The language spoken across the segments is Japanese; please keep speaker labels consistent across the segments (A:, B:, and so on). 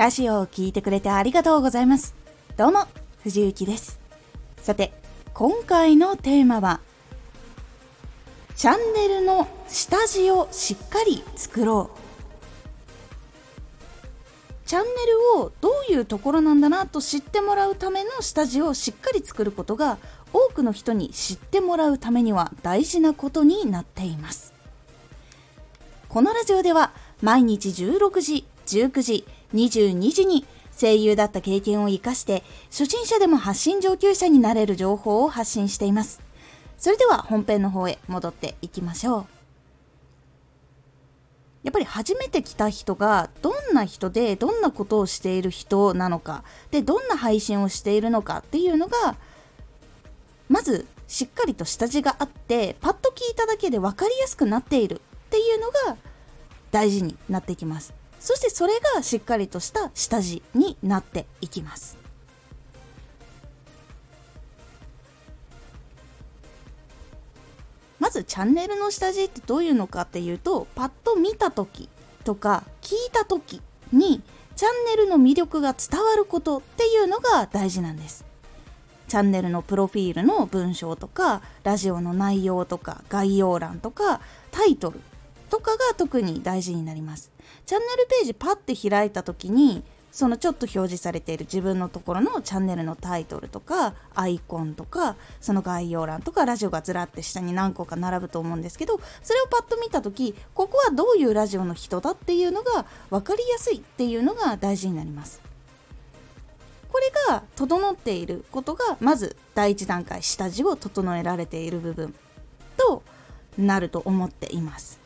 A: ラジオを聴いてくれてありがとうございます。どうも、藤幸です。さて、今回のテーマは、チャンネルの下地をしっかり作ろう。チャンネルをどういうところなんだなと知ってもらうための下地をしっかり作ることが多くの人に知ってもらうためには大事なことになっています。このラジオでは毎日16時、19時、22時に声優だった経験を活かして初心者でも発信上級者になれる情報を発信しています。それでは本編の方へ戻っていきましょう。やっぱり初めて来た人がどんな人でどんなことをしている人なのかでどんな配信をしているのかっていうのがまずしっかりと下地があってパッと聞いただけで分かりやすくなっているっていうのが大事になってきますそしてそれがしっかりとした下地になっていきます。まずチャンネルの下地ってどういうのかっていうとパッと見た時とか聞いた時にチャンネルの魅力が伝わることっていうのが大事なんです。チャンネルのプロフィールの文章とかラジオの内容とか概要欄とかタイトルとかが特に大事になります。チャンネルページパッて開いた時にそのちょっと表示されている自分のところのチャンネルのタイトルとかアイコンとかその概要欄とかラジオがずらって下に何個か並ぶと思うんですけどそれをパッと見た時ここはどういうラジオの人だっていうのが分かりやすいっていうのが大事になります。これが整っていることがまず第一段階下地を整えられている部分となると思っています。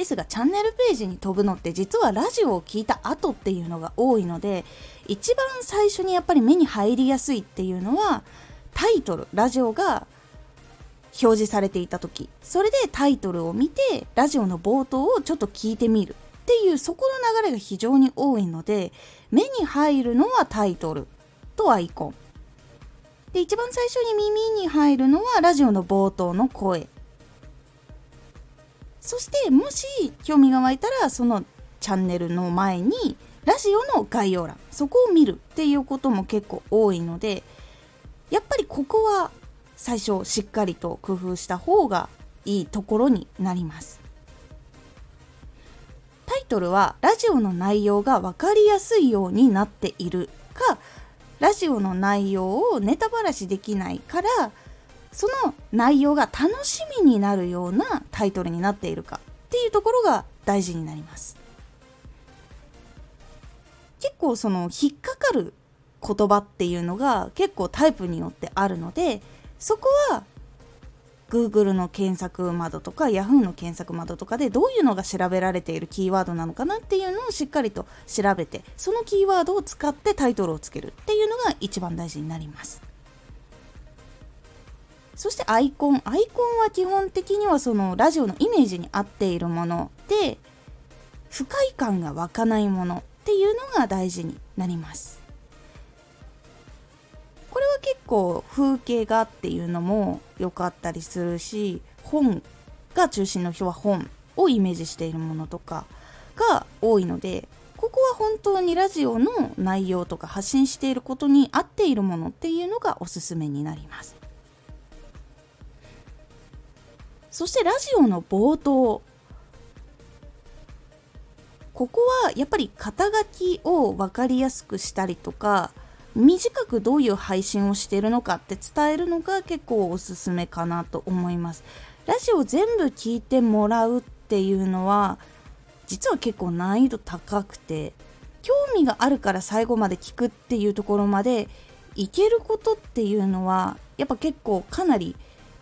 A: ですがチャンネルページに飛ぶのって実はラジオを聞いた後っていうのが多いので一番最初にやっぱり目に入りやすいっていうのはタイトルラジオが表示されていた時。それでタイトルを見てラジオの冒頭をちょっと聞いてみるっていうそこの流れが非常に多いので目に入るのはタイトルとアイコン。で一番最初に耳に入るのはラジオの冒頭の声。そしてもし興味が湧いたらそのチャンネルの前にラジオの概要欄そこを見るっていうことも結構多いのでやっぱりここは最初しっかりと工夫した方がいいところになります。タイトルはラジオの内容が分かりやすいようになっているかラジオの内容をネタばらしできないからその内容が楽しみになるようなタイトルになっているかっていうところが大事になります。結構その引っかかる言葉っていうのが結構タイプによってあるのでそこは Google の検索窓とか Yahoo の検索窓とかでどういうのが調べられているキーワードなのかなっていうのをしっかりと調べてそのキーワードを使ってタイトルをつけるっていうのが一番大事になります。そしてアイコン。アイコンは基本的にはそのラジオのイメージに合っているもので不快感が湧かないものっていうのが大事になります。これは結構風景画っていうのも良かったりするし本が中心の人は本をイメージしているものとかが多いのでここは本当にラジオの内容とか発信していることに合っているものっていうのがおすすめになります。そしてラジオの冒頭。ここはやっぱり肩書きを分かりやすくしたりとか短くどういう配信をしているのかって伝えるのが結構おすすめかなと思います。ラジオ全部聞いてもらうっていうのは実は結構難易度高くて興味があるから最後まで聞くっていうところまでいけることっていうのはやっぱ結構かなり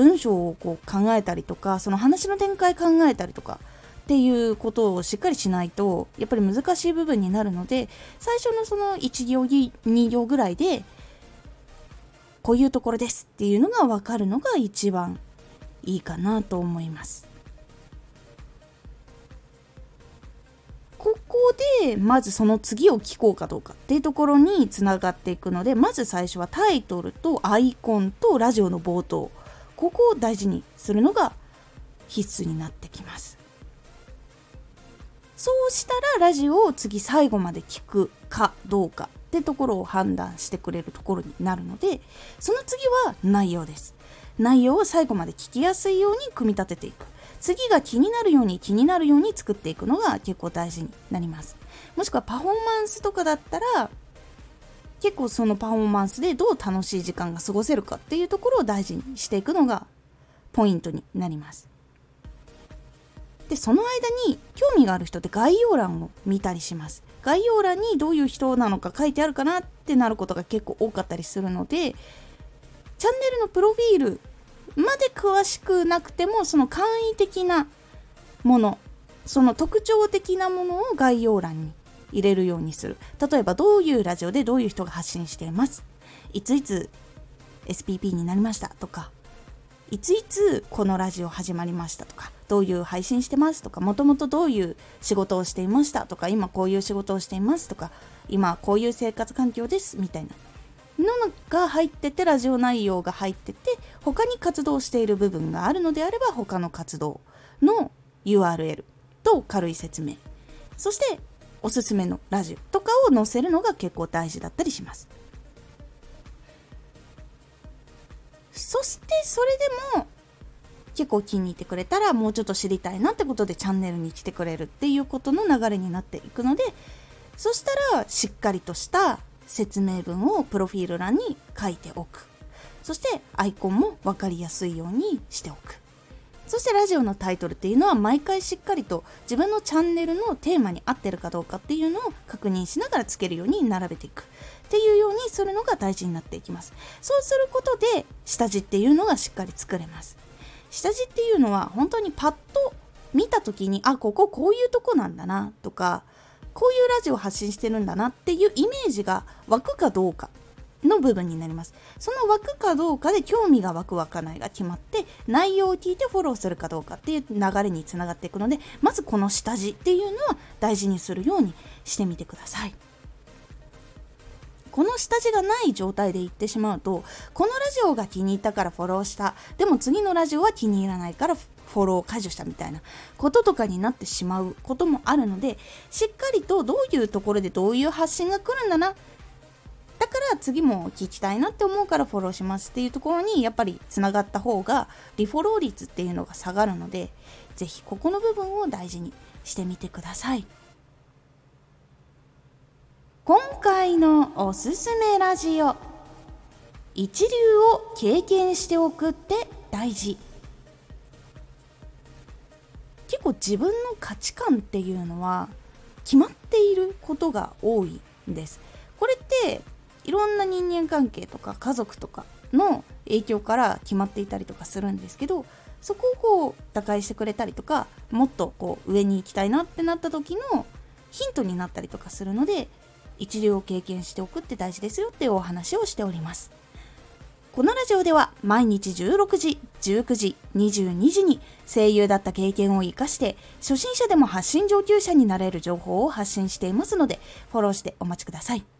A: 文章をこう考えたりとかその話の展開考えたりとかっていうことをしっかりしないとやっぱり難しい部分になるので最初のその1行2行ぐらいでこういうところですっていうのが分かるのが一番いいかなと思います。ここでまずその次を聞こうかどうかっていうところにつながっていくのでまず最初はタイトルとアイコンとラジオの冒頭ここを大事にするのが必須になってきます。そうしたらラジオを次最後まで聞くかどうかってところを判断してくれるところになるのでその次は内容です。内容を最後まで聞きやすいように組み立てていく。次が気になるように気になるように作っていくのが結構大事になります。もしくはパフォーマンスとかだったら結構そのパフォーマンスでどう楽しい時間が過ごせるかっていうところを大事にしていくのがポイントになります。でその間に興味がある人って概要欄を見たりします。概要欄にどういう人なのか書いてあるかなってなることが結構多かったりするのでチャンネルのプロフィールまで詳しくなくてもその簡易的なものその特徴的なものを概要欄に入れるようにする。例えばどういうラジオでどういう人が発信しています？いついつ SPP になりました？とか。いついつこのラジオ始まりました？とか。どういう配信してます？とか。もともとどういう仕事をしていました？とか。今こういう仕事をしています？とか。今こういう生活環境です？みたいな。のが入っててラジオ内容が入ってて他に活動している部分があるのであれば他の活動の URL と軽い説明。そしておすすめのラジオとかを載せるのが結構大事だったりします。そしてそれでも結構気に入ってくれたらもうちょっと知りたいなってことでチャンネルに来てくれるっていうことの流れになっていくのでそしたらしっかりとした説明文をプロフィール欄に書いておく。そしてアイコンも分かりやすいようにしておく。そしてラジオのタイトルっていうのは毎回しっかりと自分のチャンネルのテーマに合ってるかどうかっていうのを確認しながらつけるように並べていく。っていうようにするのが大事になっていきます。そうすることで下地っていうのがしっかり作れます。下地っていうのは本当にパッと見た時にあこここういうとこなんだなとかこういうラジオ発信してるんだなっていうイメージが湧くかどうか。の部分になります。その湧くかどうかで興味が湧く湧かないが決まって内容を聞いてフォローするかどうかっていう流れにつながっていくのでまずこの下地っていうのは大事にするようにしてみてください。この下地がない状態で言ってしまうとこのラジオが気に入ったからフォローした。でも次のラジオは気に入らないからフォロー解除したみたいなこととかになってしまうこともあるのでしっかりとどういうところでどういう発信が来るんだなだから次も聞きたいなって思うからフォローしますっていうところにやっぱりつながった方がリフォロー率っていうのが下がるので是非ここの部分を大事にしてみてください。今回のおすすめラジオ。一流を経験しておくって大事。結構自分の価値観っていうのは決まっていることが多いんです。これっていろんな人間関係とか家族とかの影響から決まっていたりとかするんですけどそこをこう打開してくれたりとかもっとこう上に行きたいなってなった時のヒントになったりとかするので一流を経験しておくって大事ですよっていうお話をしておりますこのラジオでは毎日16時、19時、22時に声優だった経験を活かして初心者でも発信上級者になれる情報を発信していますのでフォローしてお待ちください。